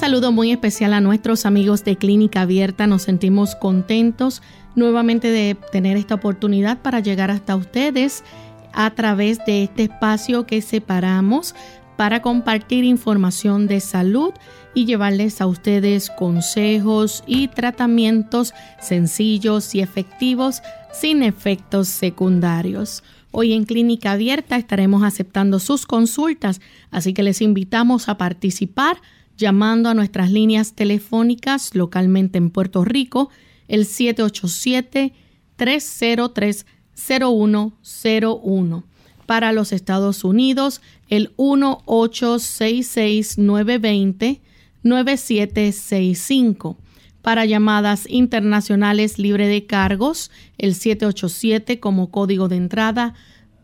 Saludo muy especial a nuestros amigos de Clínica Abierta. Nos sentimos contentos nuevamente de tener esta oportunidad para llegar hasta ustedes a través de este espacio que separamos para compartir información de salud y llevarles a ustedes consejos y tratamientos sencillos y efectivos sin efectos secundarios. Hoy en Clínica Abierta estaremos aceptando sus consultas, así que les invitamos a participar llamando a nuestras líneas telefónicas localmente en Puerto Rico, el 787-303-0101. Para los Estados Unidos, el 1866-920-9765. Para llamadas internacionales libre de cargos, el 787 como código de entrada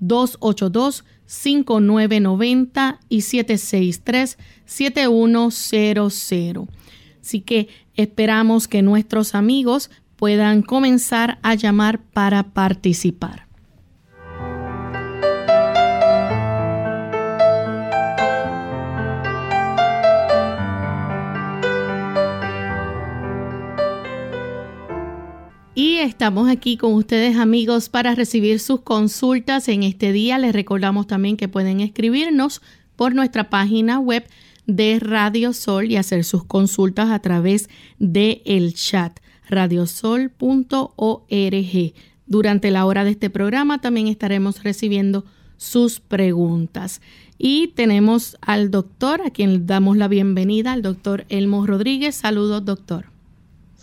282 5990 y 763-7100. Así que esperamos que nuestros amigos puedan comenzar a llamar para participar. Y estamos aquí con ustedes amigos para recibir sus consultas en este día. Les recordamos también que pueden escribirnos por nuestra página web de Radio Sol y hacer sus consultas a través de el chat radiosol.org. Durante la hora de este programa también estaremos recibiendo sus preguntas. Y tenemos al doctor, a quien damos la bienvenida, al doctor Elmo Rodríguez. Saludos, doctor.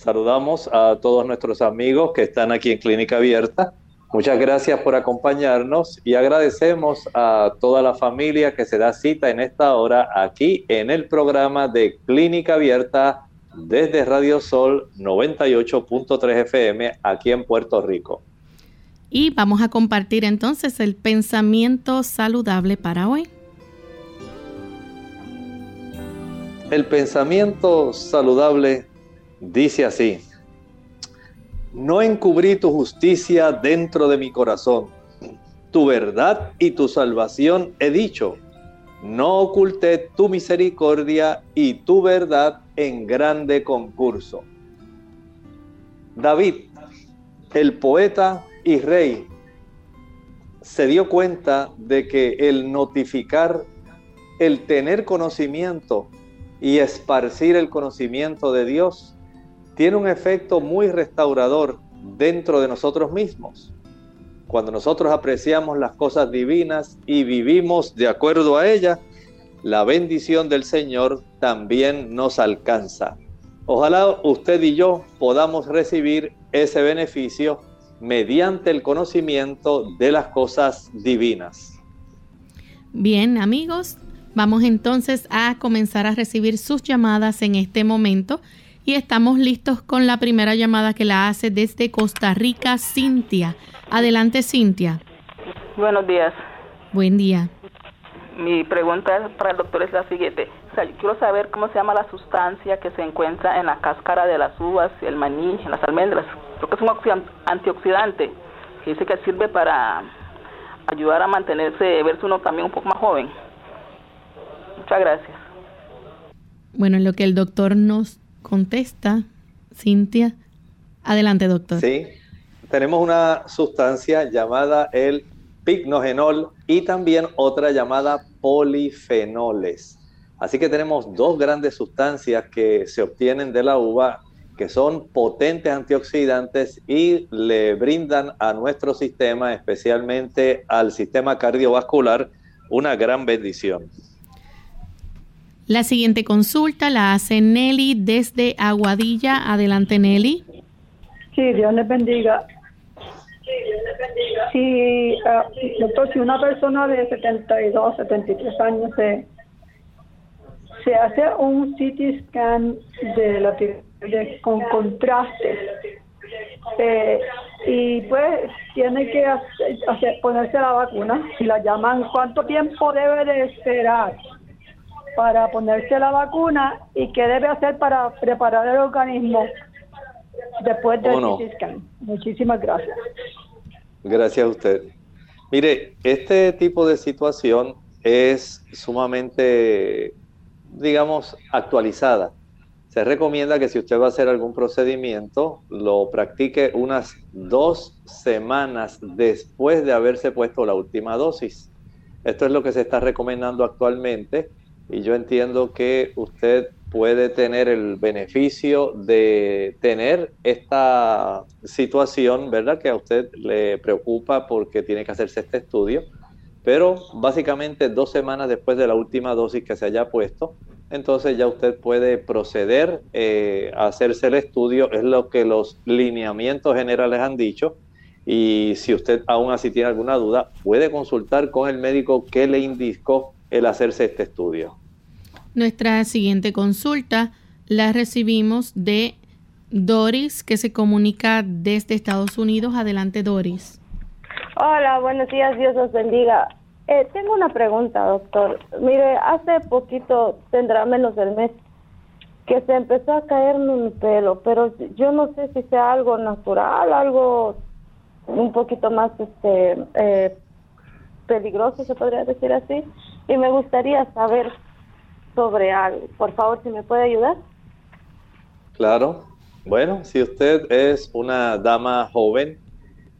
Saludamos a todos nuestros amigos que están aquí en Clínica Abierta. Muchas gracias por acompañarnos y agradecemos a toda la familia que se da cita en esta hora aquí en el programa de Clínica Abierta desde Radio Sol 98.3 FM aquí en Puerto Rico. Y vamos a compartir entonces el pensamiento saludable para hoy. El pensamiento saludable Dice así, no encubrí tu justicia dentro de mi corazón, tu verdad y tu salvación he dicho, no oculté tu misericordia y tu verdad en grande concurso. David, el poeta y rey, se dio cuenta de que el notificar, el tener conocimiento y esparcir el conocimiento de Dios tiene un efecto muy restaurador dentro de nosotros mismos. Cuando nosotros apreciamos las cosas divinas y vivimos de acuerdo a ellas, la bendición del Señor también nos alcanza. Ojalá usted y yo podamos recibir ese beneficio mediante el conocimiento de las cosas divinas. Bien, amigos, vamos entonces a comenzar a recibir sus llamadas en este momento y estamos listos con la primera llamada que la hace desde Costa Rica, Cintia. Adelante, Cintia. Buenos días. Buen día. Mi pregunta para el doctor es la siguiente. quiero saber cómo se llama la sustancia que se encuentra en la cáscara de las uvas, el maní, en las almendras. Creo que es un antioxidante que dice que sirve para ayudar a mantenerse, verse uno también un poco más joven. Muchas gracias. Bueno, lo que el doctor nos contesta Cintia. Adelante, doctor. Sí, tenemos una sustancia llamada el pignogenol y también otra llamada polifenoles. Así que tenemos dos grandes sustancias que se obtienen de la uva que son potentes antioxidantes y le brindan a nuestro sistema, especialmente al sistema cardiovascular, una gran bendición. La siguiente consulta la hace Nelly desde Aguadilla. Adelante, Nelly. Sí, Dios les bendiga. Si, uh, doctor, si una persona de 72, 73 años se, se hace un CT scan de la con contraste eh, y pues tiene que hacer, ponerse la vacuna, si la llaman, ¿cuánto tiempo debe de esperar para ponerse la vacuna y qué debe hacer para preparar el organismo después del scan? Muchísimas gracias. Gracias a usted. Mire, este tipo de situación es sumamente, digamos, actualizada. Se recomienda que si usted va a hacer algún procedimiento, lo practique unas dos semanas después de haberse puesto la última dosis. Esto es lo que se está recomendando actualmente y yo entiendo que usted puede tener el beneficio de tener esta situación, ¿verdad? Que a usted le preocupa porque tiene que hacerse este estudio, pero básicamente dos semanas después de la última dosis que se haya puesto, entonces ya usted puede proceder eh, a hacerse el estudio, es lo que los lineamientos generales han dicho, y si usted aún así tiene alguna duda, puede consultar con el médico que le indicó el hacerse este estudio. Nuestra siguiente consulta la recibimos de Doris, que se comunica desde Estados Unidos. Adelante, Doris. Hola, buenos días, Dios los bendiga. Eh, tengo una pregunta, doctor. Mire, hace poquito, tendrá menos del mes, que se empezó a caerme un pelo, pero yo no sé si sea algo natural, algo un poquito más este eh, peligroso, se podría decir así, y me gustaría saber sobre algo. Por favor, si me puede ayudar. Claro. Bueno, si usted es una dama joven,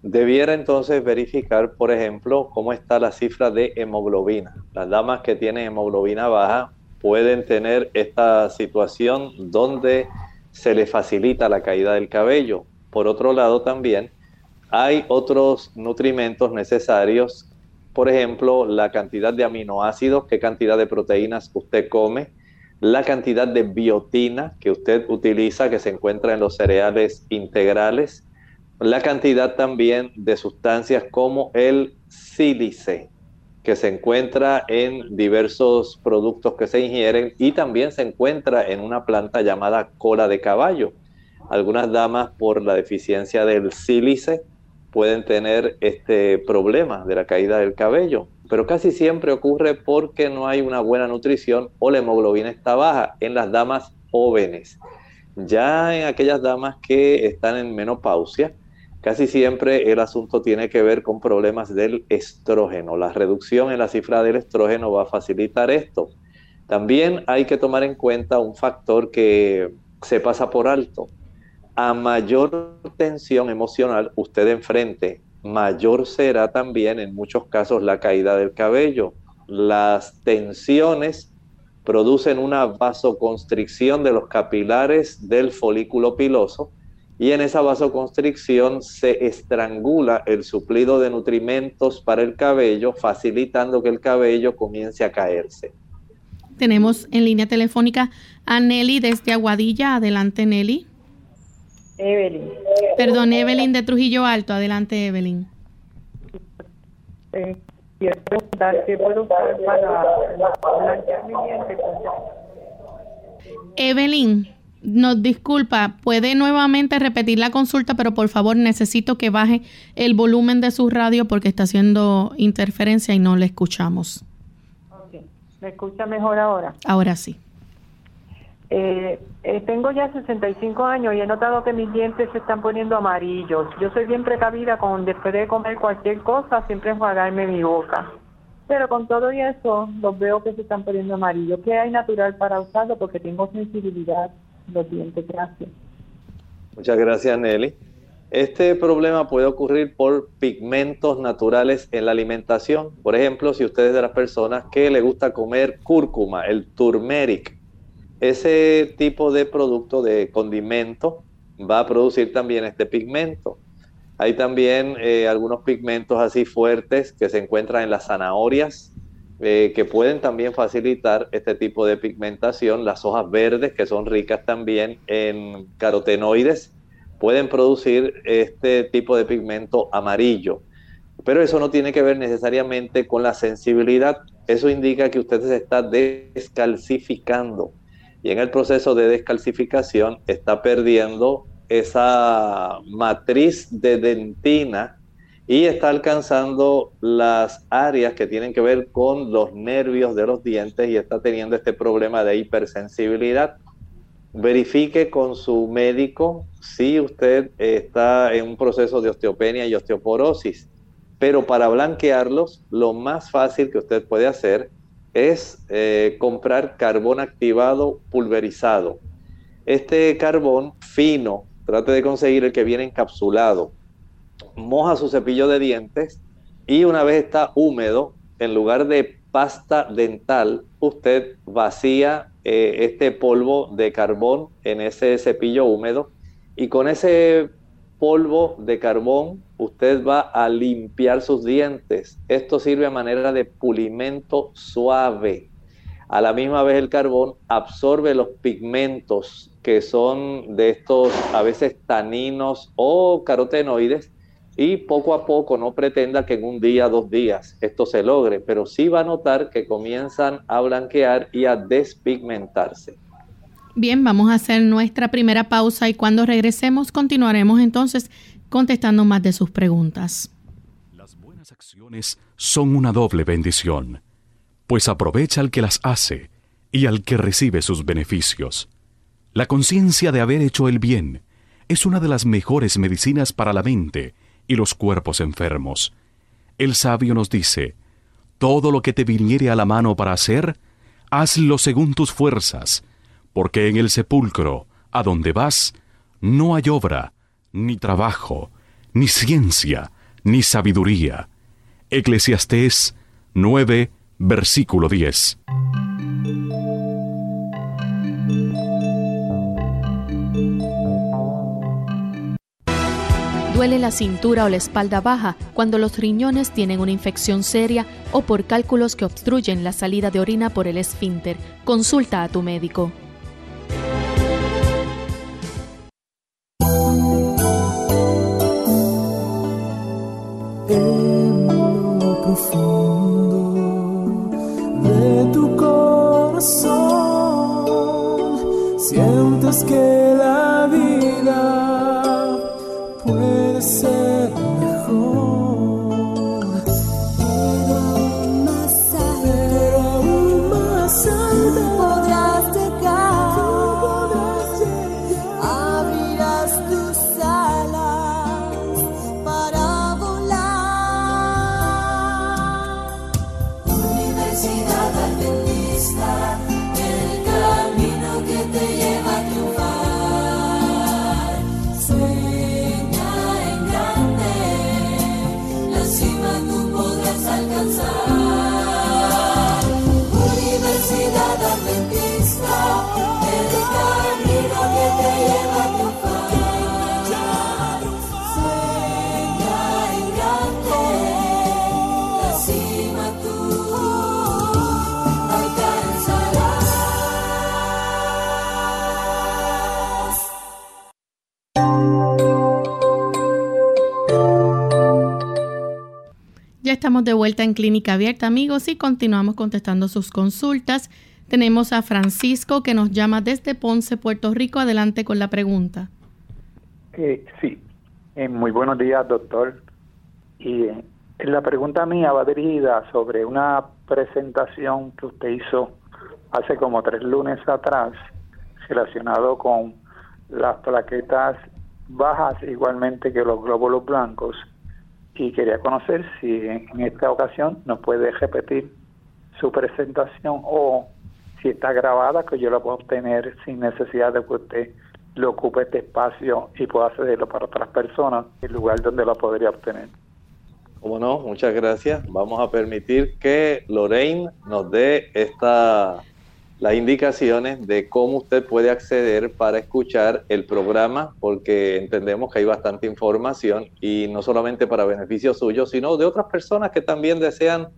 debiera entonces verificar, por ejemplo, cómo está la cifra de hemoglobina. Las damas que tienen hemoglobina baja pueden tener esta situación donde se le facilita la caída del cabello. Por otro lado, también hay otros nutrimentos necesarios por ejemplo, la cantidad de aminoácidos, qué cantidad de proteínas usted come, la cantidad de biotina que usted utiliza, que se encuentra en los cereales integrales, la cantidad también de sustancias como el sílice, que se encuentra en diversos productos que se ingieren y también se encuentra en una planta llamada cola de caballo. Algunas damas por la deficiencia del sílice pueden tener este problema de la caída del cabello, pero casi siempre ocurre porque no hay una buena nutrición o la hemoglobina está baja en las damas jóvenes. Ya en aquellas damas que están en menopausia, casi siempre el asunto tiene que ver con problemas del estrógeno. La reducción en la cifra del estrógeno va a facilitar esto. También hay que tomar en cuenta un factor que se pasa por alto a mayor tensión emocional usted enfrente, mayor será también en muchos casos la caída del cabello. Las tensiones producen una vasoconstricción de los capilares del folículo piloso y en esa vasoconstricción se estrangula el suplido de nutrimentos para el cabello, facilitando que el cabello comience a caerse. Tenemos en línea telefónica a Nelly desde Aguadilla. Adelante, Nelly. Evelyn. Perdón, Evelyn de Trujillo Alto. Adelante, Evelyn. Eh, quiero preguntar qué puedo para mi Evelyn, nos disculpa, puede nuevamente repetir la consulta, pero por favor necesito que baje el volumen de su radio porque está haciendo interferencia y no le escuchamos. Okay. ¿Me escucha mejor ahora? Ahora sí. Eh, eh, tengo ya 65 años y he notado que mis dientes se están poniendo amarillos. Yo soy bien precavida con después de comer cualquier cosa, siempre enjuagarme mi boca. Pero con todo y eso, los veo que se están poniendo amarillos. ¿Qué hay natural para usarlo? Porque tengo sensibilidad los dientes. Gracias. Muchas gracias, Nelly. Este problema puede ocurrir por pigmentos naturales en la alimentación. Por ejemplo, si usted es de las personas que le gusta comer cúrcuma, el turmeric, ese tipo de producto de condimento va a producir también este pigmento. Hay también eh, algunos pigmentos así fuertes que se encuentran en las zanahorias, eh, que pueden también facilitar este tipo de pigmentación. Las hojas verdes, que son ricas también en carotenoides, pueden producir este tipo de pigmento amarillo. Pero eso no tiene que ver necesariamente con la sensibilidad. Eso indica que usted se está descalcificando. Y en el proceso de descalcificación está perdiendo esa matriz de dentina y está alcanzando las áreas que tienen que ver con los nervios de los dientes y está teniendo este problema de hipersensibilidad. Verifique con su médico si usted está en un proceso de osteopenia y osteoporosis. Pero para blanquearlos, lo más fácil que usted puede hacer es eh, comprar carbón activado pulverizado. Este carbón fino, trate de conseguir el que viene encapsulado. Moja su cepillo de dientes y una vez está húmedo, en lugar de pasta dental, usted vacía eh, este polvo de carbón en ese cepillo húmedo y con ese polvo de carbón usted va a limpiar sus dientes. Esto sirve a manera de pulimento suave. A la misma vez el carbón absorbe los pigmentos que son de estos a veces taninos o carotenoides y poco a poco no pretenda que en un día, dos días esto se logre, pero sí va a notar que comienzan a blanquear y a despigmentarse. Bien, vamos a hacer nuestra primera pausa y cuando regresemos continuaremos entonces contestando más de sus preguntas. Las buenas acciones son una doble bendición, pues aprovecha al que las hace y al que recibe sus beneficios. La conciencia de haber hecho el bien es una de las mejores medicinas para la mente y los cuerpos enfermos. El sabio nos dice, todo lo que te viniere a la mano para hacer, hazlo según tus fuerzas, porque en el sepulcro, a donde vas, no hay obra, ni trabajo, ni ciencia, ni sabiduría. Eclesiastés 9, versículo 10. Duele la cintura o la espalda baja cuando los riñones tienen una infección seria o por cálculos que obstruyen la salida de orina por el esfínter. Consulta a tu médico. De vuelta en Clínica Abierta, amigos, y continuamos contestando sus consultas. Tenemos a Francisco que nos llama desde Ponce, Puerto Rico. Adelante con la pregunta. Eh, sí, eh, muy buenos días, doctor. Y eh, la pregunta mía va dirigida sobre una presentación que usted hizo hace como tres lunes atrás relacionado con las plaquetas bajas igualmente que los glóbulos blancos y quería conocer si en esta ocasión nos puede repetir su presentación o si está grabada que yo la puedo obtener sin necesidad de que usted le ocupe este espacio y pueda accederlo para otras personas, el lugar donde la podría obtener. Como no, muchas gracias. Vamos a permitir que Lorraine nos dé esta las indicaciones de cómo usted puede acceder para escuchar el programa, porque entendemos que hay bastante información y no solamente para beneficio suyo, sino de otras personas que también desean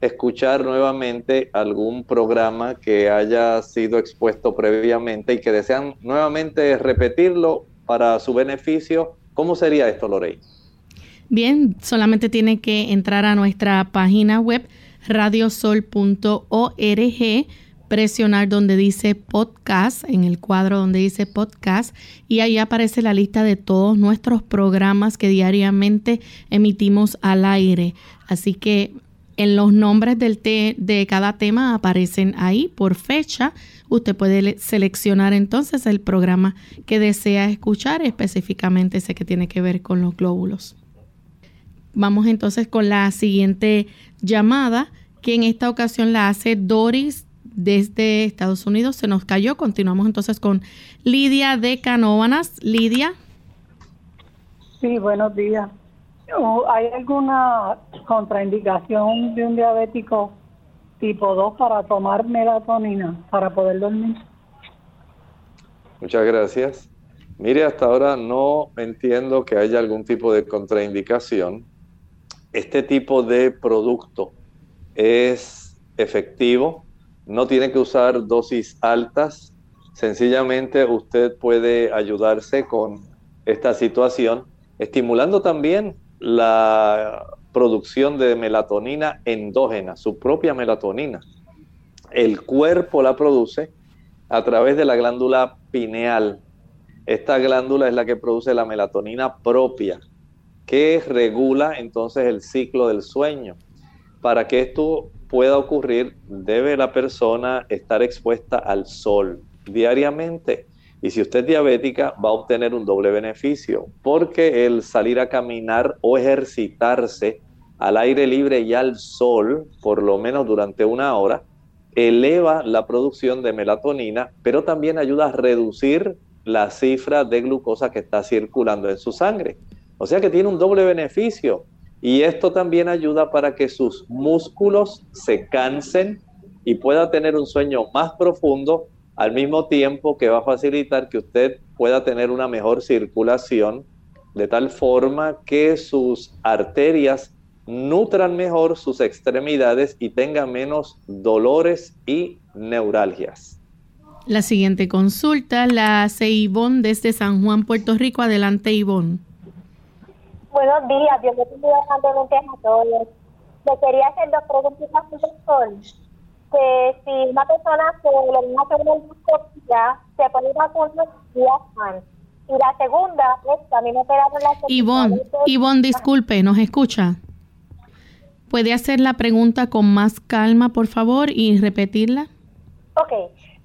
escuchar nuevamente algún programa que haya sido expuesto previamente y que desean nuevamente repetirlo para su beneficio. ¿Cómo sería esto, Lorey? Bien, solamente tiene que entrar a nuestra página web radiosol.org, presionar donde dice podcast, en el cuadro donde dice podcast, y ahí aparece la lista de todos nuestros programas que diariamente emitimos al aire. Así que en los nombres del de cada tema aparecen ahí por fecha. Usted puede seleccionar entonces el programa que desea escuchar, específicamente ese que tiene que ver con los glóbulos. Vamos entonces con la siguiente llamada, que en esta ocasión la hace Doris desde Estados Unidos. Se nos cayó. Continuamos entonces con Lidia de Canóvanas. Lidia. Sí, buenos días. ¿Hay alguna contraindicación de un diabético tipo 2 para tomar melatonina para poder dormir? Muchas gracias. Mire, hasta ahora no entiendo que haya algún tipo de contraindicación. Este tipo de producto es efectivo, no tiene que usar dosis altas, sencillamente usted puede ayudarse con esta situación, estimulando también la producción de melatonina endógena, su propia melatonina. El cuerpo la produce a través de la glándula pineal. Esta glándula es la que produce la melatonina propia, que regula entonces el ciclo del sueño. Para que esto pueda ocurrir, debe la persona estar expuesta al sol diariamente. Y si usted es diabética, va a obtener un doble beneficio, porque el salir a caminar o ejercitarse al aire libre y al sol, por lo menos durante una hora, eleva la producción de melatonina, pero también ayuda a reducir la cifra de glucosa que está circulando en su sangre. O sea que tiene un doble beneficio. Y esto también ayuda para que sus músculos se cansen y pueda tener un sueño más profundo al mismo tiempo que va a facilitar que usted pueda tener una mejor circulación de tal forma que sus arterias nutran mejor sus extremidades y tenga menos dolores y neuralgias. La siguiente consulta la hace Ivonne desde San Juan, Puerto Rico. Adelante, Ivonne. Buenos días, Dios le bendiga a todos. Le quería hacer dos preguntas, doctor que si una persona se le viene a hacer una endoscopia, se puede vacunar días antes. Y la segunda es que a mí me operaron la Ivonne, Ivonne, disculpe, ¿nos escucha? ¿Puede hacer la pregunta con más calma, por favor, y repetirla? Ok.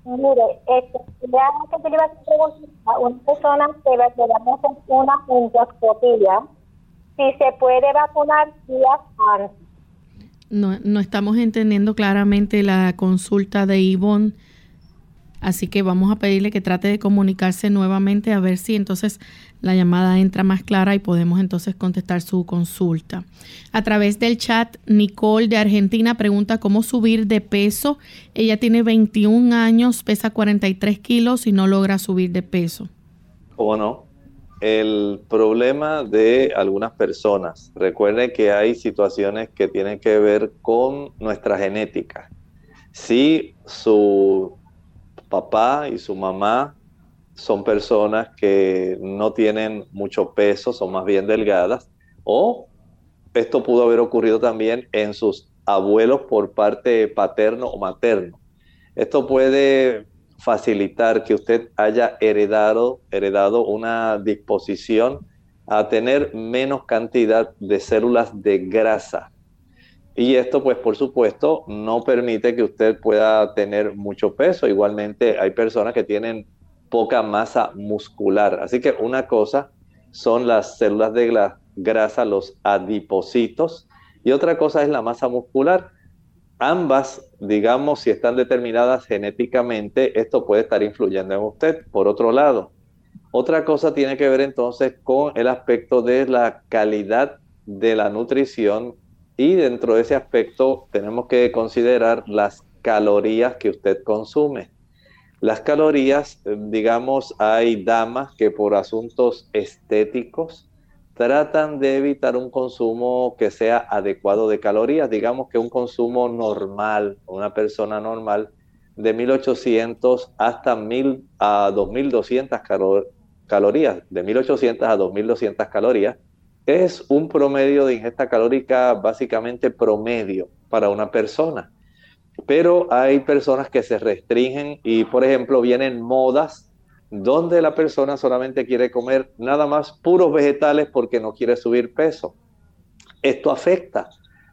Mire, este, ya que te iba a preguntar a una persona que le hacer una endoscopia, si se puede vacunar días antes. No, no estamos entendiendo claramente la consulta de Ivonne. Así que vamos a pedirle que trate de comunicarse nuevamente a ver si entonces la llamada entra más clara y podemos entonces contestar su consulta. A través del chat, Nicole de Argentina pregunta cómo subir de peso. Ella tiene 21 años, pesa 43 kilos y no logra subir de peso. ¿Cómo no? El problema de algunas personas. Recuerden que hay situaciones que tienen que ver con nuestra genética. Si su papá y su mamá son personas que no tienen mucho peso, son más bien delgadas, o esto pudo haber ocurrido también en sus abuelos por parte paterno o materno. Esto puede facilitar que usted haya heredado, heredado una disposición a tener menos cantidad de células de grasa. Y esto, pues, por supuesto, no permite que usted pueda tener mucho peso. Igualmente, hay personas que tienen poca masa muscular. Así que una cosa son las células de grasa, los adipocitos, y otra cosa es la masa muscular ambas, digamos, si están determinadas genéticamente, esto puede estar influyendo en usted. Por otro lado, otra cosa tiene que ver entonces con el aspecto de la calidad de la nutrición y dentro de ese aspecto tenemos que considerar las calorías que usted consume. Las calorías, digamos, hay damas que por asuntos estéticos tratan de evitar un consumo que sea adecuado de calorías, digamos que un consumo normal, una persona normal, de 1800 hasta 1000 a 2200 calorías, de 1800 a 2200 calorías. Es un promedio de ingesta calórica básicamente promedio para una persona. Pero hay personas que se restringen y, por ejemplo, vienen modas donde la persona solamente quiere comer nada más puros vegetales porque no quiere subir peso. Esto afecta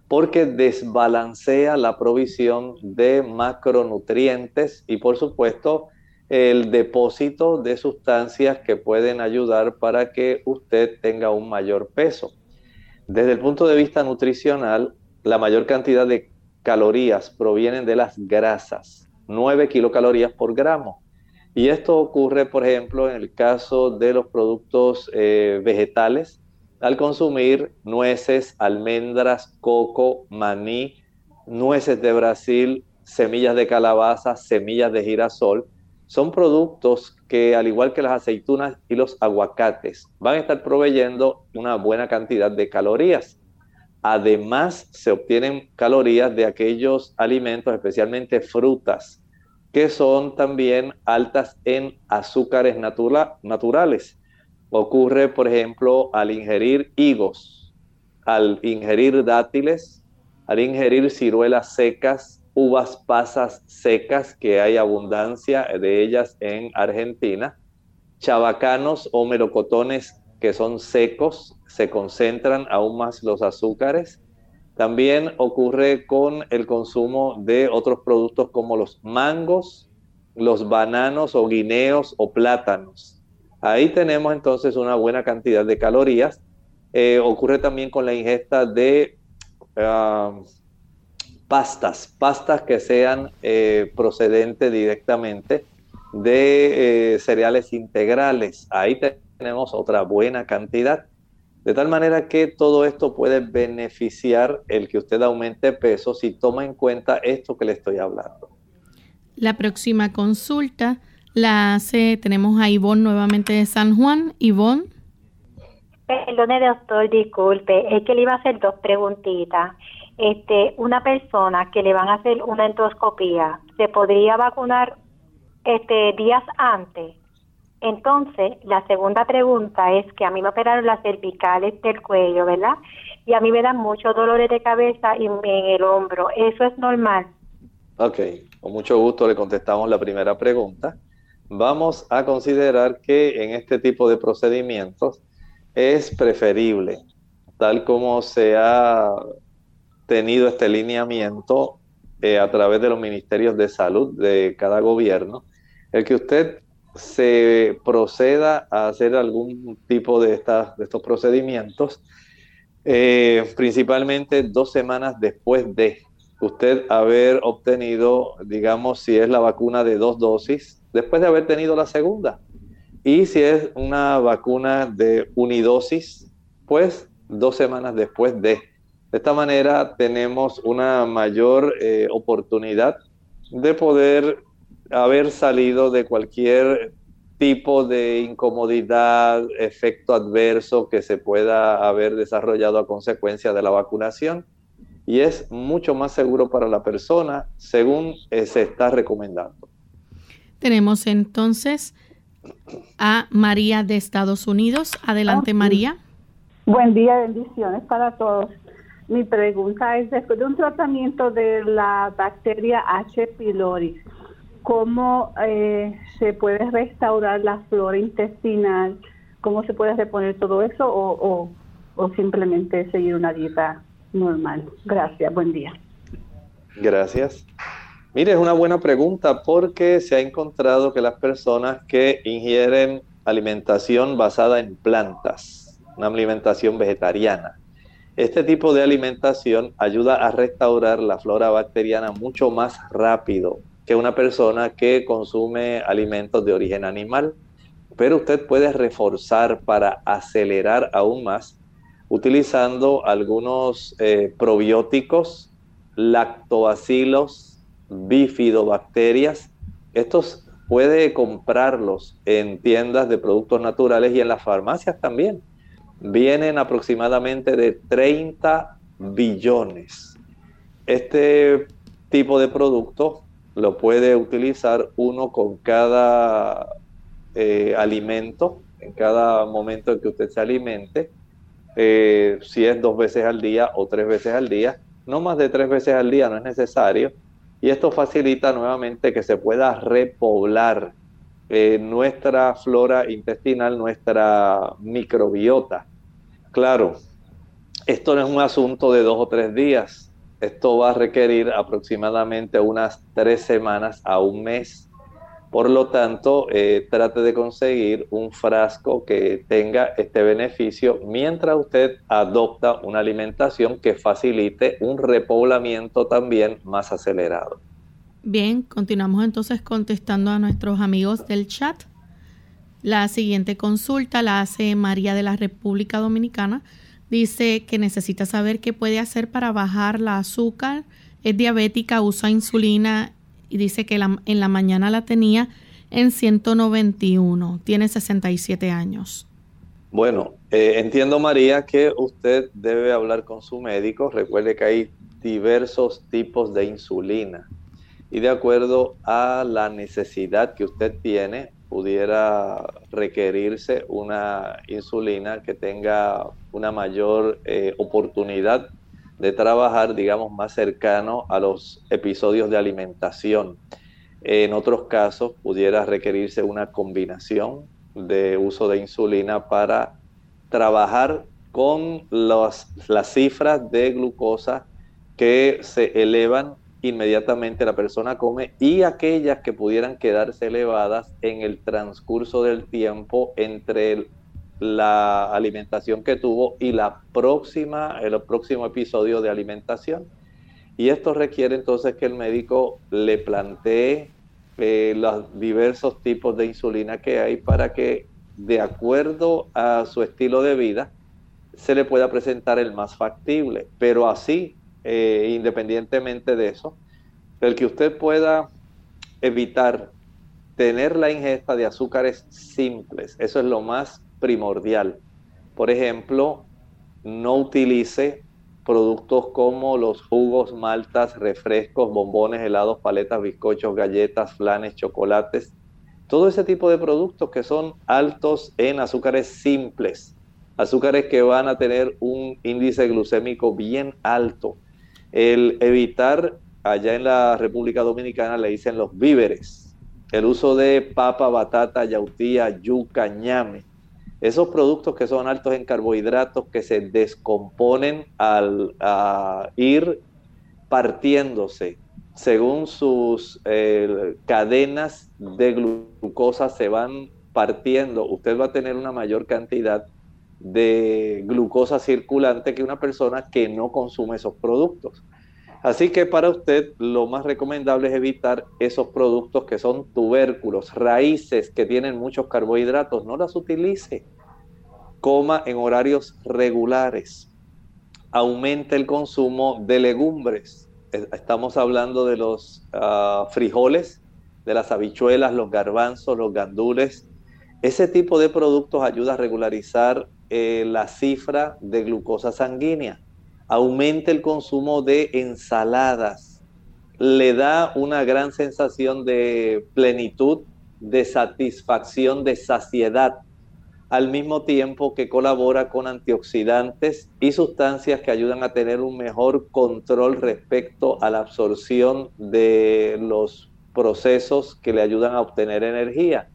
porque desbalancea la provisión de macronutrientes y por supuesto el depósito de sustancias que pueden ayudar para que usted tenga un mayor peso. Desde el punto de vista nutricional, la mayor cantidad de calorías provienen de las grasas, 9 kilocalorías por gramo. Y esto ocurre, por ejemplo, en el caso de los productos eh, vegetales, al consumir nueces, almendras, coco, maní, nueces de Brasil, semillas de calabaza, semillas de girasol, son productos que, al igual que las aceitunas y los aguacates, van a estar proveyendo una buena cantidad de calorías. Además, se obtienen calorías de aquellos alimentos, especialmente frutas, que son también altas en azúcares naturales. Ocurre, por ejemplo, al ingerir higos, al ingerir dátiles, al ingerir ciruelas secas, uvas pasas secas, que hay abundancia de ellas en Argentina, chabacanos o melocotones que son secos, se concentran aún más los azúcares. También ocurre con el consumo de otros productos como los mangos, los bananos o guineos o plátanos. Ahí tenemos entonces una buena cantidad de calorías. Eh, ocurre también con la ingesta de ah, pastas, pastas que sean eh, procedentes directamente de eh, cereales integrales. Ahí tenemos otra buena cantidad. De tal manera que todo esto puede beneficiar el que usted aumente peso si toma en cuenta esto que le estoy hablando. La próxima consulta la hace, tenemos a Ivonne nuevamente de San Juan. Ivonne. Perdone, doctor, disculpe, es que le iba a hacer dos preguntitas. Este, una persona que le van a hacer una endoscopía, ¿se podría vacunar este días antes? Entonces, la segunda pregunta es que a mí me operaron las cervicales del cuello, ¿verdad? Y a mí me dan muchos dolores de cabeza y en el hombro. ¿Eso es normal? Ok, con mucho gusto le contestamos la primera pregunta vamos a considerar que en este tipo de procedimientos es preferible, tal como se ha tenido este lineamiento eh, a través de los ministerios de salud de cada gobierno, el que usted se proceda a hacer algún tipo de, estas, de estos procedimientos, eh, principalmente dos semanas después de usted haber obtenido, digamos, si es la vacuna de dos dosis, después de haber tenido la segunda. Y si es una vacuna de unidosis, pues dos semanas después de. De esta manera tenemos una mayor eh, oportunidad de poder haber salido de cualquier tipo de incomodidad, efecto adverso que se pueda haber desarrollado a consecuencia de la vacunación y es mucho más seguro para la persona según eh, se está recomendando. Tenemos entonces a María de Estados Unidos. Adelante, María. Buen día, bendiciones para todos. Mi pregunta es, después de un tratamiento de la bacteria H. pylori, ¿cómo eh, se puede restaurar la flora intestinal? ¿Cómo se puede reponer todo eso o, o simplemente seguir una dieta normal? Gracias, buen día. Gracias. Mire, es una buena pregunta porque se ha encontrado que las personas que ingieren alimentación basada en plantas, una alimentación vegetariana, este tipo de alimentación ayuda a restaurar la flora bacteriana mucho más rápido que una persona que consume alimentos de origen animal. Pero usted puede reforzar para acelerar aún más utilizando algunos eh, probióticos, lactobacilos, bifidobacterias. Estos puede comprarlos en tiendas de productos naturales y en las farmacias también. Vienen aproximadamente de 30 billones. Este tipo de producto lo puede utilizar uno con cada eh, alimento en cada momento en que usted se alimente, eh, si es dos veces al día o tres veces al día, no más de tres veces al día no es necesario, y esto facilita nuevamente que se pueda repoblar eh, nuestra flora intestinal, nuestra microbiota. Claro, esto no es un asunto de dos o tres días, esto va a requerir aproximadamente unas tres semanas a un mes. Por lo tanto, eh, trate de conseguir un frasco que tenga este beneficio mientras usted adopta una alimentación que facilite un repoblamiento también más acelerado. Bien, continuamos entonces contestando a nuestros amigos del chat. La siguiente consulta la hace María de la República Dominicana. Dice que necesita saber qué puede hacer para bajar la azúcar. Es diabética, usa insulina y dice que en la mañana la tenía en 191. Tiene 67 años. Bueno, eh, entiendo María que usted debe hablar con su médico. Recuerde que hay diversos tipos de insulina y de acuerdo a la necesidad que usted tiene, pudiera requerirse una insulina que tenga una mayor eh, oportunidad de trabajar, digamos, más cercano a los episodios de alimentación. En otros casos, pudiera requerirse una combinación de uso de insulina para trabajar con las cifras de glucosa que se elevan inmediatamente la persona come y aquellas que pudieran quedarse elevadas en el transcurso del tiempo entre la alimentación que tuvo y la próxima, el próximo episodio de alimentación. Y esto requiere entonces que el médico le plantee eh, los diversos tipos de insulina que hay para que de acuerdo a su estilo de vida se le pueda presentar el más factible. Pero así eh, independientemente de eso, el que usted pueda evitar tener la ingesta de azúcares simples, eso es lo más primordial. Por ejemplo, no utilice productos como los jugos, maltas, refrescos, bombones, helados, paletas, bizcochos, galletas, flanes, chocolates, todo ese tipo de productos que son altos en azúcares simples, azúcares que van a tener un índice glucémico bien alto el evitar, allá en la República Dominicana le dicen los víveres, el uso de papa, batata, yautía, yuca, ñame. Esos productos que son altos en carbohidratos que se descomponen al ir partiéndose según sus eh, cadenas de glucosa se van partiendo, usted va a tener una mayor cantidad de glucosa circulante que una persona que no consume esos productos. Así que para usted lo más recomendable es evitar esos productos que son tubérculos, raíces que tienen muchos carbohidratos. No las utilice. Coma en horarios regulares. Aumente el consumo de legumbres. Estamos hablando de los ah, frijoles, de las habichuelas, los garbanzos, los gandules. Ese tipo de productos ayuda a regularizar eh, la cifra de glucosa sanguínea, aumente el consumo de ensaladas, le da una gran sensación de plenitud, de satisfacción, de saciedad, al mismo tiempo que colabora con antioxidantes y sustancias que ayudan a tener un mejor control respecto a la absorción de los procesos que le ayudan a obtener energía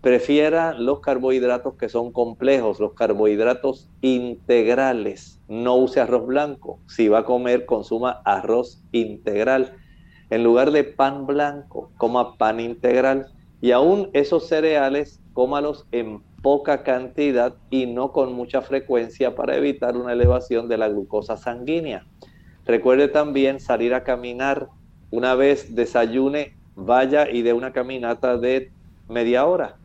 prefiera los carbohidratos que son complejos, los carbohidratos integrales. No use arroz blanco. Si va a comer, consuma arroz integral. En lugar de pan blanco, coma pan integral. Y aún esos cereales, cómalos en poca cantidad y no con mucha frecuencia para evitar una elevación de la glucosa sanguínea. Recuerde también salir a caminar. Una vez desayune, vaya y dé una caminata de media hora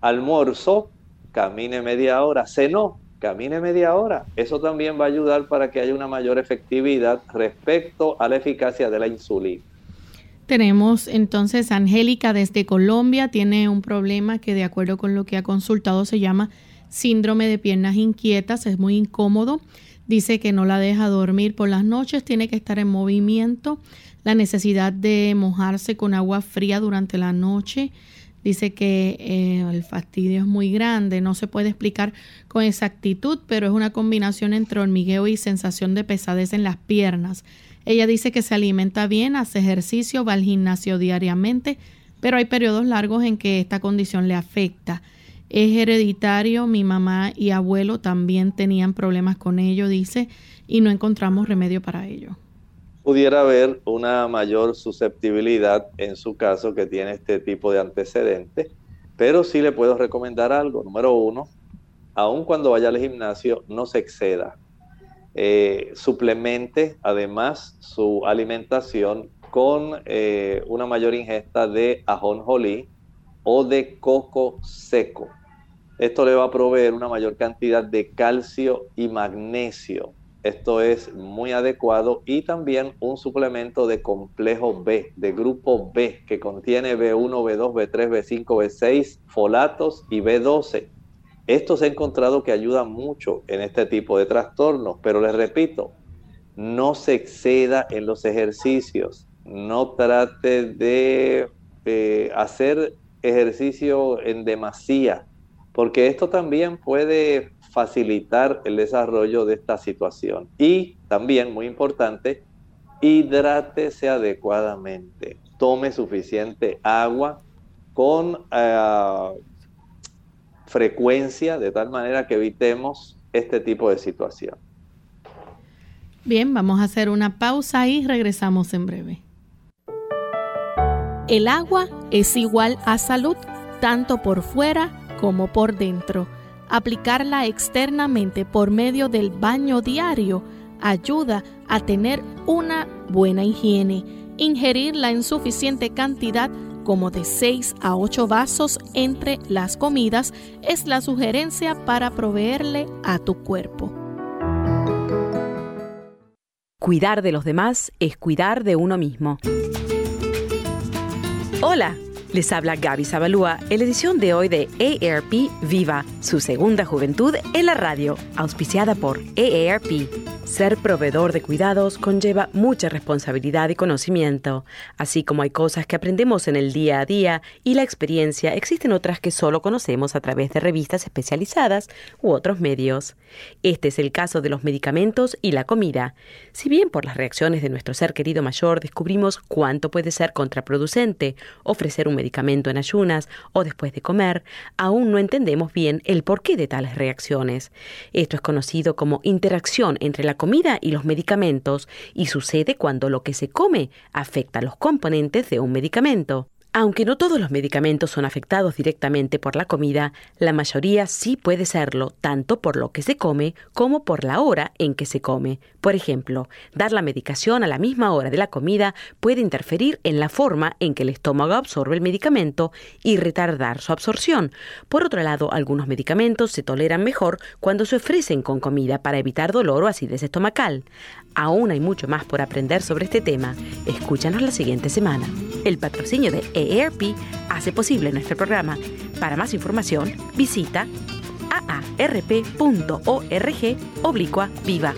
almuerzo, camine media hora, cenó, camine media hora. Eso también va a ayudar para que haya una mayor efectividad respecto a la eficacia de la insulina. Tenemos entonces Angélica desde Colombia, tiene un problema que de acuerdo con lo que ha consultado se llama síndrome de piernas inquietas, es muy incómodo, dice que no la deja dormir por las noches, tiene que estar en movimiento, la necesidad de mojarse con agua fría durante la noche, Dice que eh, el fastidio es muy grande, no se puede explicar con exactitud, pero es una combinación entre hormigueo y sensación de pesadez en las piernas. Ella dice que se alimenta bien, hace ejercicio, va al gimnasio diariamente, pero hay periodos largos en que esta condición le afecta. Es hereditario, mi mamá y abuelo también tenían problemas con ello, dice, y no encontramos remedio para ello pudiera haber una mayor susceptibilidad en su caso que tiene este tipo de antecedentes, pero sí le puedo recomendar algo. Número uno, aun cuando vaya al gimnasio, no se exceda. Eh, suplemente además su alimentación con eh, una mayor ingesta de ajonjolí o de coco seco. Esto le va a proveer una mayor cantidad de calcio y magnesio esto es muy adecuado y también un suplemento de complejo B, de grupo B, que contiene B1, B2, B3, B5, B6, folatos y B12. Esto se ha encontrado que ayuda mucho en este tipo de trastornos, pero les repito, no se exceda en los ejercicios, no trate de, hacer ejercicio en demasía, porque esto también puede facilitar el desarrollo de esta situación. Y también, muy importante, hidrátese adecuadamente. Tome suficiente agua con eh, frecuencia, de tal manera que evitemos este tipo de situación. Bien, vamos a hacer una pausa y regresamos en breve. El agua es igual a salud, tanto por fuera como por dentro. Aplicarla externamente por medio del baño diario ayuda a tener una buena higiene. Ingerirla en suficiente cantidad como de 6 a 8 vasos entre las comidas es la sugerencia para proveerle a tu cuerpo. Cuidar de los demás es cuidar de uno mismo. Hola. Les habla Gaby Zabalúa en la edición de hoy de AARP Viva, su segunda juventud en la radio, auspiciada por AARP. Ser proveedor de cuidados conlleva mucha responsabilidad y conocimiento. Así como hay cosas que aprendemos en el día a día y la experiencia, existen otras que solo conocemos a través de revistas especializadas u otros medios. Este es el caso de los medicamentos y la comida. Si bien por las reacciones de nuestro ser querido mayor descubrimos cuánto puede ser contraproducente ofrecer un medicamento en ayunas o después de comer, aún no entendemos bien el porqué de tales reacciones. Esto es conocido como interacción entre la comida y los medicamentos y sucede cuando lo que se come afecta los componentes de un medicamento. Aunque no todos los medicamentos son afectados directamente por la comida, la mayoría sí puede serlo, tanto por lo que se come como por la hora en que se come. Por ejemplo, dar la medicación a la misma hora de la comida puede interferir en la forma en que el estómago absorbe el medicamento y retardar su absorción. Por otro lado, algunos medicamentos se toleran mejor cuando se ofrecen con comida para evitar dolor o acidez estomacal. Aún hay mucho más por aprender sobre este tema. Escúchanos la siguiente semana. El patrocinio de EARP hace posible nuestro programa. Para más información, visita aarp.org oblicua viva.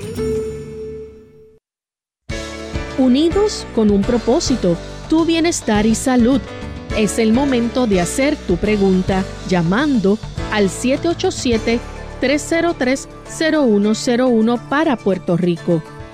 Unidos con un propósito, tu bienestar y salud. Es el momento de hacer tu pregunta llamando al 787-303-0101 para Puerto Rico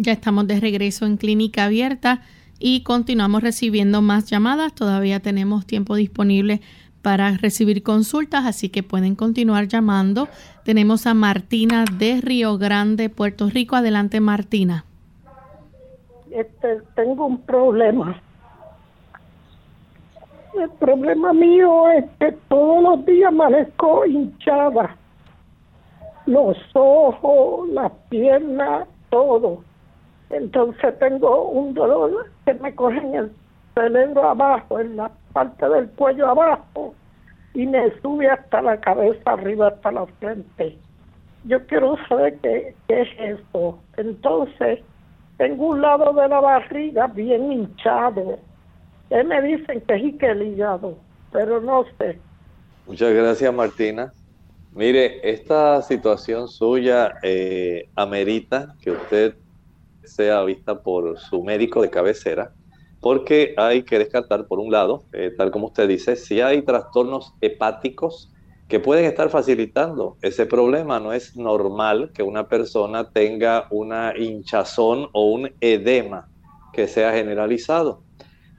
Ya estamos de regreso en clínica abierta y continuamos recibiendo más llamadas. Todavía tenemos tiempo disponible para recibir consultas, así que pueden continuar llamando. Tenemos a Martina de Río Grande, Puerto Rico. Adelante, Martina. Este, tengo un problema. El problema mío es que todos los días amanezco hinchada. Los ojos, las piernas, todo. Entonces tengo un dolor que me coge en el cerebro abajo, en la parte del cuello abajo, y me sube hasta la cabeza arriba, hasta la frente. Yo quiero saber qué, es esto. Entonces, tengo un lado de la barriga bien hinchado. Él me dicen que es el hígado, pero no sé. Muchas gracias, Martina. Mire, esta situación suya eh, amerita que usted sea vista por su médico de cabecera, porque hay que descartar, por un lado, eh, tal como usted dice, si hay trastornos hepáticos que pueden estar facilitando ese problema. No es normal que una persona tenga una hinchazón o un edema que sea generalizado.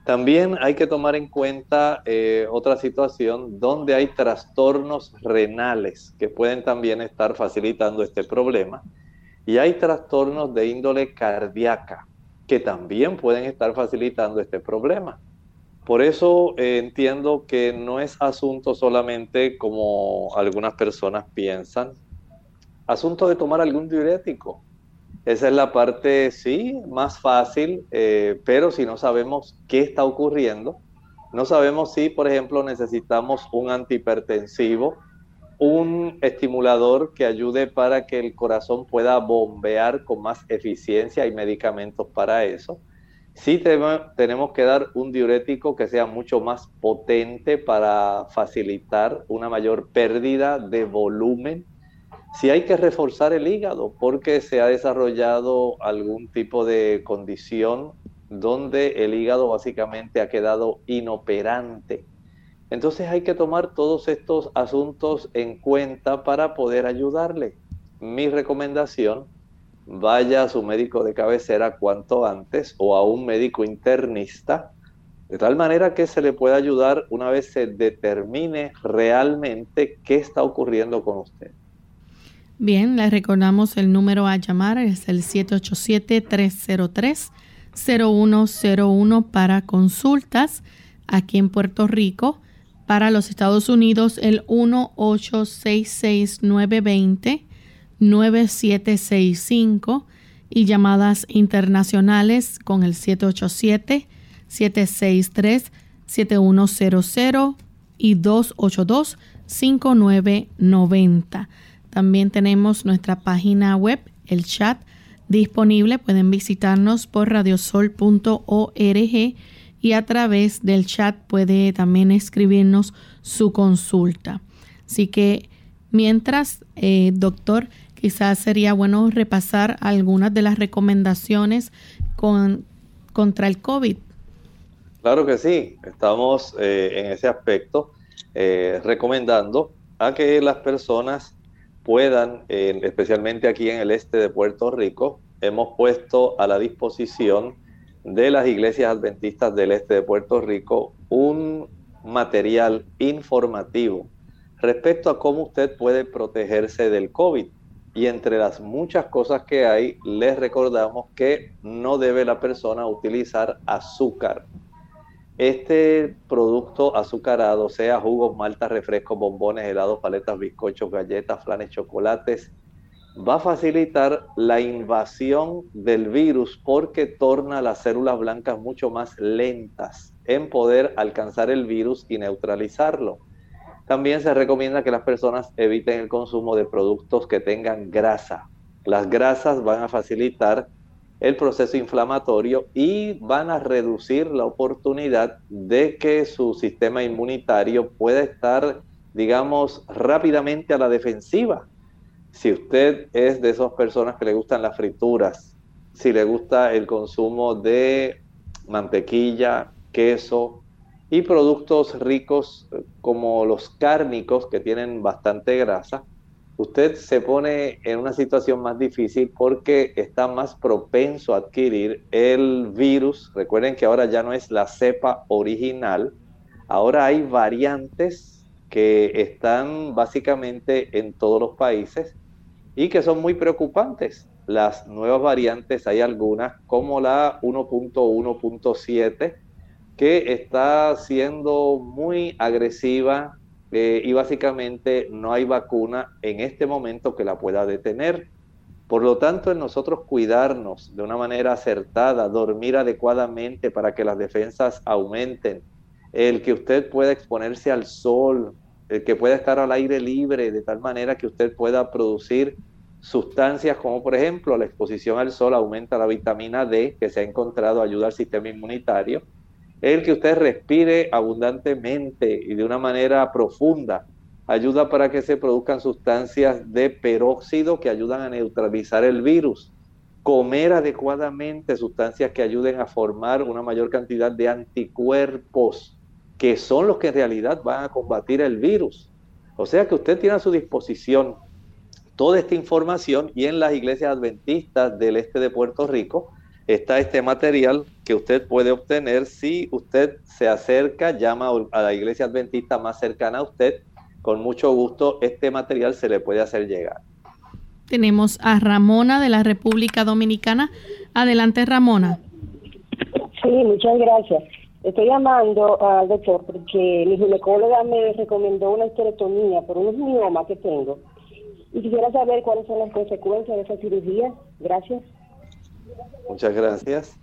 También hay que tomar en cuenta eh, otra situación donde hay trastornos renales que pueden también estar facilitando este problema. Y hay trastornos de índole cardíaca que también pueden estar facilitando este problema. Por eso eh, entiendo que no es asunto solamente como algunas personas piensan, asunto de tomar algún diurético. Esa es la parte, sí, más fácil, eh, pero si no sabemos qué está ocurriendo, no sabemos si, por ejemplo, necesitamos un antihipertensivo, un estimulador que ayude para que el corazón pueda bombear con más eficiencia y medicamentos para eso Sí tenemos que dar un diurético que sea mucho más potente para facilitar una mayor pérdida de volumen. Si hay que reforzar el hígado porque se ha desarrollado algún tipo de condición donde el hígado básicamente ha quedado inoperante. Entonces hay que tomar todos estos asuntos en cuenta para poder ayudarle. Mi recomendación vaya a su médico de cabecera cuanto antes o a un médico internista, de tal manera que se le pueda ayudar una vez se determine realmente qué está ocurriendo con usted. Bien, le recordamos el número a llamar, es el 787-303-0101 para consultas aquí en Puerto Rico. Para los Estados Unidos, el 1-866-920. 9765 y llamadas internacionales con el 787-763-7100 y 282-5990. También tenemos nuestra página web, el chat disponible. Pueden visitarnos por radiosol.org y a través del chat puede también escribirnos su consulta. Así que mientras, eh, doctor, quizás sería bueno repasar algunas de las recomendaciones con, contra el COVID. Claro que sí, estamos eh, en ese aspecto eh, recomendando a que las personas puedan, especialmente aquí en el este de Puerto Rico, hemos puesto a la disposición de las iglesias adventistas del este de Puerto Rico un material informativo respecto a cómo usted puede protegerse del COVID. Y entre las muchas cosas que hay, les recordamos que no debe la persona utilizar azúcar. Este producto azucarado, sea jugos, maltas, refrescos, bombones, helados, paletas, bizcochos, galletas, flanes, chocolates, va a facilitar la invasión del virus porque torna las células blancas mucho más lentas en poder alcanzar el virus y neutralizarlo. También se recomienda que las personas eviten el consumo de productos que tengan grasa. Las grasas van a facilitar el proceso inflamatorio y van a reducir la oportunidad de que su sistema inmunitario pueda estar, digamos, rápidamente a la defensiva. Si usted es de esas personas que le gustan las frituras, si le gusta el consumo de mantequilla, queso, y productos ricos eh, como los cárnicos que tienen bastante grasa, usted se pone en una situación más difícil porque está más propenso a adquirir el virus. Recuerden que ahora ya no es la cepa original, ahora hay variantes que están básicamente en todos los países y que son muy preocupantes. Las nuevas variantes, hay algunas como la 1.1.7, que está siendo muy agresiva eh, y básicamente no hay vacuna en este momento que la pueda detener. Por lo tanto, en nosotros cuidarnos de una manera acertada, dormir adecuadamente para que las defensas aumenten, el que usted pueda exponerse al sol el que pueda estar al aire libre de tal manera que usted pueda producir sustancias como por ejemplo la exposición al sol aumenta la vitamina D que se ha encontrado ayuda al sistema inmunitario, el que usted respire abundantemente y de una manera profunda ayuda para que se produzcan sustancias de peróxido que ayudan a neutralizar el virus. Comer adecuadamente sustancias que ayuden a formar una mayor cantidad de anticuerpos, que son los que en realidad van a combatir el virus. O sea que usted tiene a su disposición toda esta información y en las iglesias adventistas del este de Puerto Rico está este material que usted puede obtener si usted se acerca, llama a la iglesia adventista más cercana a usted con mucho gusto este material se le puede hacer llegar. Tenemos a Ramona de la República Dominicana. Adelante, Ramona. Sí, muchas gracias. Estoy llamando al doctor porque mi ginecóloga me recomendó una esterectomía por unos miomas que tengo. Y quisiera saber cuáles son las consecuencias de esa cirugía. Gracias. Muchas gracias.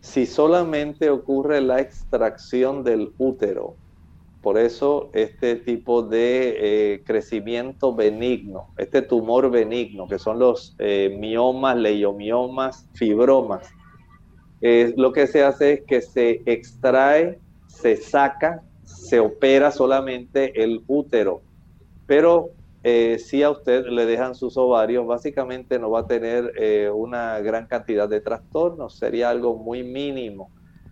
Si solamente ocurre la extracción del útero por eso este tipo de eh, crecimiento benigno, este tumor benigno, que son los eh, miomas, leiomiomas, fibromas, lo que se hace es que se extrae, se saca, se opera solamente el útero. Pero eh, si a usted le dejan sus ovarios, básicamente no va a tener una gran cantidad de trastornos, sería algo muy mínimo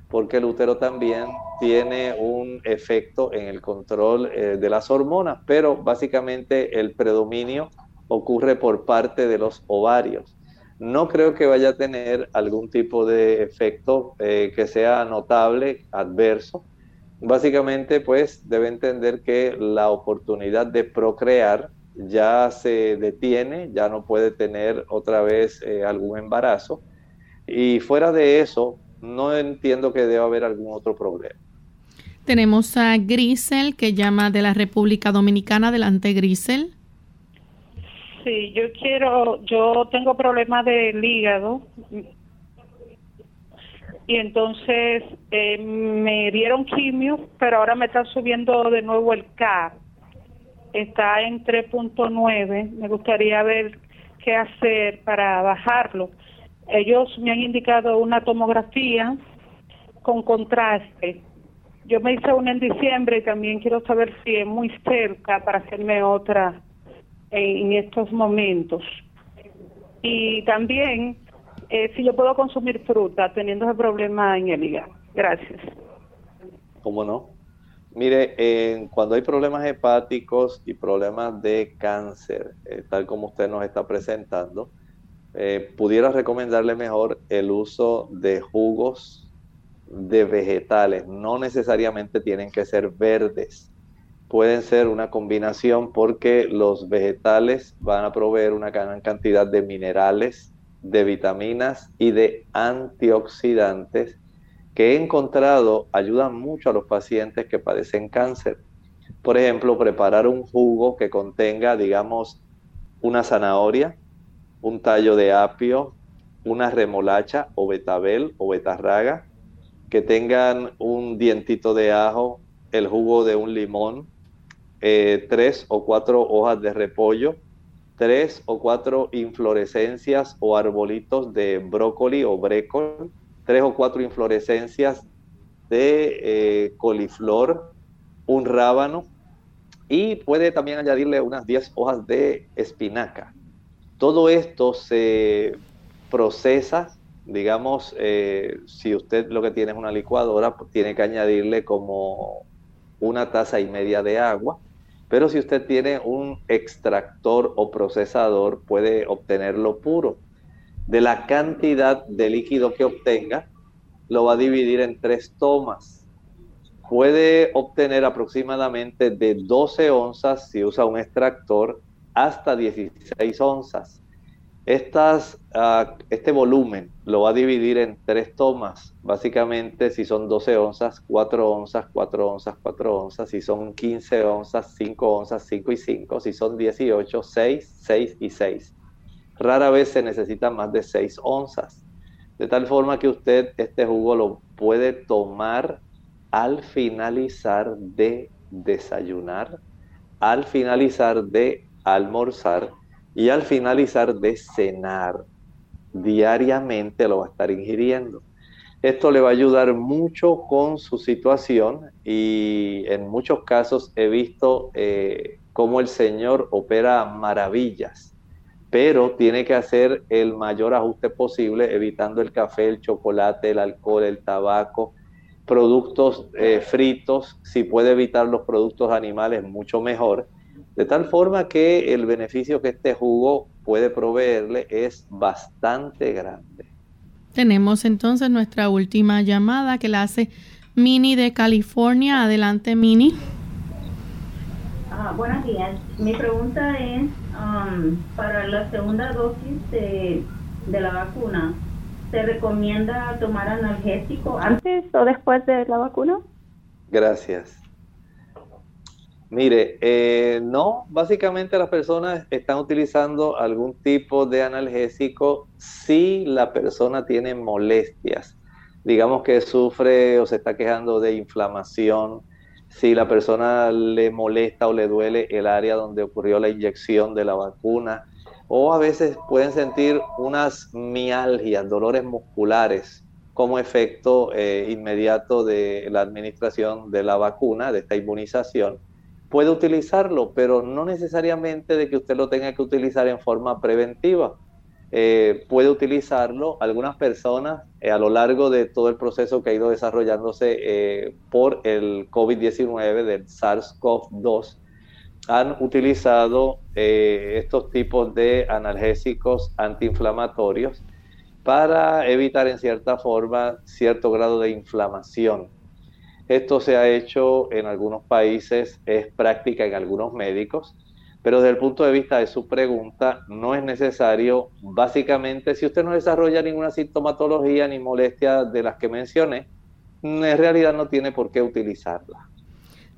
porque el útero también tiene un efecto en el control eh, de las hormonas, pero básicamente el predominio ocurre por parte de los ovarios. No creo que vaya a tener algún tipo de efecto eh, que sea notable, adverso. Básicamente, pues debe entender que la oportunidad de procrear ya se detiene, ya no puede tener otra vez eh, algún embarazo. Y fuera de eso, no entiendo que deba haber algún otro problema. Tenemos a Grisel que llama de la República Dominicana. Adelante, Grisel. Sí, yo quiero, yo tengo problemas del hígado y entonces eh, me dieron quimio, pero ahora me está subiendo de nuevo el K. Está en 3.9. Me gustaría ver qué hacer para bajarlo ellos me han indicado una tomografía con contraste. Yo me hice una en diciembre y también quiero saber si es muy cerca para hacerme otra en estos momentos. Y también eh, si yo puedo consumir fruta teniendo ese problema en el hígado. Gracias. ¿Cómo no? Mire, cuando hay problemas hepáticos y problemas de cáncer, eh, tal como usted nos está presentando, eh, pudiera recomendarle mejor el uso de jugos de vegetales. No necesariamente tienen que ser verdes. Pueden ser una combinación porque los vegetales van a proveer una gran cantidad de minerales, de vitaminas y de antioxidantes que he encontrado ayudan mucho a los pacientes que padecen cáncer. Por ejemplo, preparar un jugo que contenga, digamos, una zanahoria, un tallo de apio, una remolacha o betabel o betarraga, que tengan un dientito de ajo, el jugo de un limón, eh, tres o cuatro hojas de repollo, tres o cuatro inflorescencias o arbolitos de brócoli o brécol, tres o cuatro inflorescencias de eh, coliflor, un rábano y puede también añadirle unas 10 hojas de espinaca. Todo esto se procesa, digamos, eh, si usted lo que tiene es una licuadora, pues tiene que añadirle como una taza y media de agua, pero si usted tiene un extractor o procesador, puede obtenerlo puro. De la cantidad de líquido que obtenga, lo va a dividir en tres tomas. Puede obtener aproximadamente de 12 onzas si usa un extractor hasta 16 onzas. Estas, ah, este volumen lo va a dividir en tres tomas. Básicamente, si son 12 onzas, 4 onzas, 4 onzas, 4 onzas. Si son 15 onzas, 5 onzas, 5 y 5. Si son 18, 6, 6 y 6. Rara vez se necesitan más de 6 onzas. De tal forma que usted este jugo lo puede tomar al finalizar de desayunar al finalizar de almorzar y al finalizar de cenar. Diariamente lo va a estar ingiriendo. Esto le va a ayudar mucho con su situación y en muchos casos he visto eh, cómo el Señor opera maravillas, pero tiene que hacer el mayor ajuste posible evitando el café, el chocolate, el alcohol, el tabaco, productos eh, fritos, si puede evitar los productos animales, mucho mejor, de tal forma que el beneficio que este jugo puede proveerle es bastante grande. Tenemos entonces nuestra última llamada que la hace Mini de California. Adelante, Mini. Ah, buenos días. Mi pregunta es, um, para la segunda dosis de, de la vacuna, ¿se recomienda tomar analgésico antes o después de la vacuna? Gracias. Mire, eh, no, básicamente las personas están utilizando algún tipo de analgésico si la persona tiene molestias. Digamos que sufre o se está quejando de inflamación, si la persona le molesta o le duele el área donde ocurrió la inyección de la vacuna, o a veces pueden sentir unas mialgias, dolores musculares como efecto eh, inmediato de la administración de la vacuna, de esta inmunización puede utilizarlo, pero no necesariamente de que usted lo tenga que utilizar en forma preventiva. Eh, puede utilizarlo algunas personas eh, a lo largo de todo el proceso que ha ido desarrollándose eh, por el COVID-19 del SARS-CoV-2 han utilizado estos tipos de analgésicos antiinflamatorios para evitar en cierta forma cierto grado de inflamación esto se ha hecho en algunos países, es práctica en algunos médicos, pero desde el punto de vista de su pregunta, no es necesario, básicamente, si usted no desarrolla ninguna sintomatología ni molestia de las que mencioné, en realidad no tiene por qué utilizarla.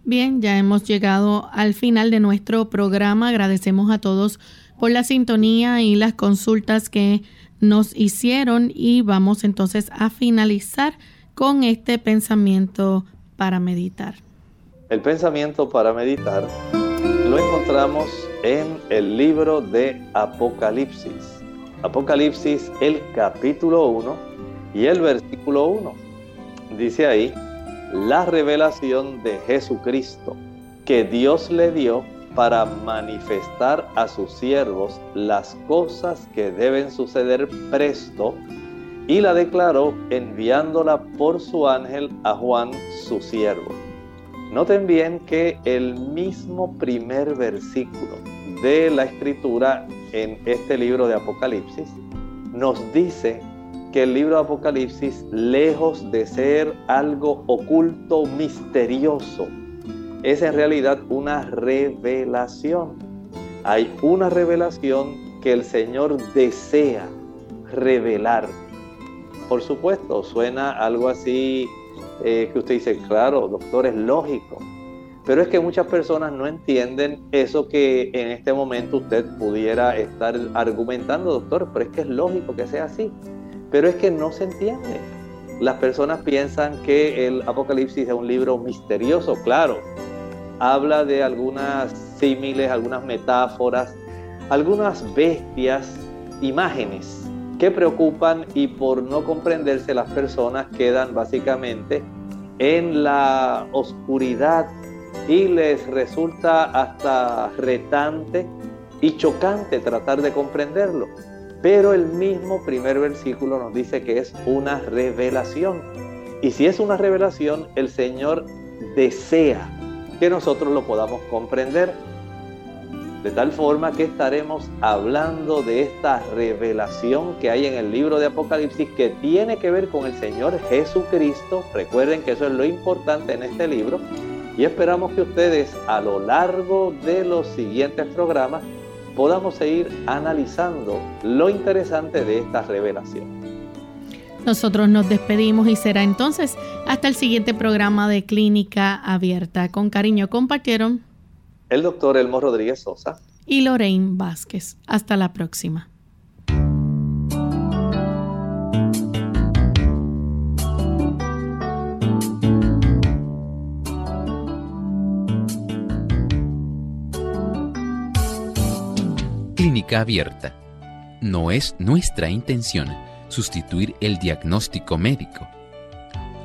Bien, ya hemos llegado al final de nuestro programa. Agradecemos a todos por la sintonía y las consultas que nos hicieron y vamos entonces a finalizar con este pensamiento para meditar? El pensamiento para meditar lo encontramos en el libro de Apocalipsis. Apocalipsis, el capítulo 1 y el versículo 1. Dice ahí, la revelación de Jesucristo que Dios le dio para manifestar a sus siervos las cosas que deben suceder presto y la declaró enviándola por su ángel a Juan, su siervo. Noten bien que el mismo primer versículo de la escritura en este libro de Apocalipsis nos dice que el libro de Apocalipsis, lejos de ser algo oculto, misterioso, es en realidad una revelación. Hay una revelación que el Señor desea revelar por supuesto, suena algo así eh, que usted dice, claro, doctor, es lógico. Pero es que muchas personas no entienden eso que en este momento usted pudiera estar argumentando, doctor, pero es que es lógico que sea así. Pero es que no se entiende. Las personas piensan que el Apocalipsis es un libro misterioso, claro. Habla de algunas símiles, algunas metáforas, algunas bestias, imágenes que preocupan y por no comprenderse las personas quedan básicamente en la oscuridad y les resulta hasta retante y chocante tratar de comprenderlo. Pero el mismo primer versículo nos dice que es una revelación. Y si es una revelación, el Señor desea que nosotros lo podamos comprender de tal forma que estaremos hablando de esta revelación que hay en el libro de Apocalipsis que tiene que ver con el Señor Jesucristo. Recuerden que eso es lo importante en este libro. Y esperamos que ustedes a lo largo de los siguientes programas podamos seguir analizando lo interesante de esta revelación. Nosotros nos despedimos y será entonces hasta el siguiente programa de Clínica Abierta. Con cariño compartieron el doctor Elmo Rodríguez Sosa y Lorraine Vázquez. Hasta la próxima. Clínica abierta. No es nuestra intención sustituir el diagnóstico médico